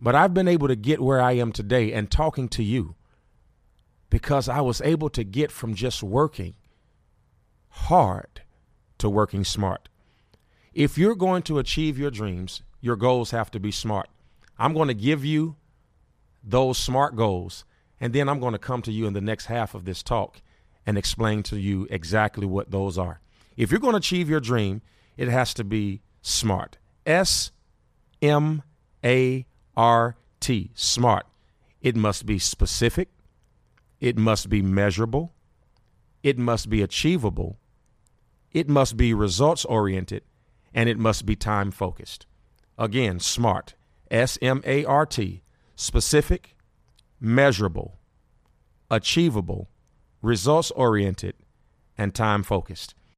But I've been able to get where I am today and talking to you because I was able to get from just working hard to working smart. If you're going to achieve your dreams, your goals have to be smart. I'm going to give you those smart goals, and then I'm going to come to you in the next half of this talk and explain to you exactly what those are. If you're going to achieve your dream, it has to be smart. S M A R T, smart. It must be specific, it must be measurable, it must be achievable, it must be results oriented, and it must be time focused. Again, SMART, S M A R T, specific, measurable, achievable, results oriented, and time focused.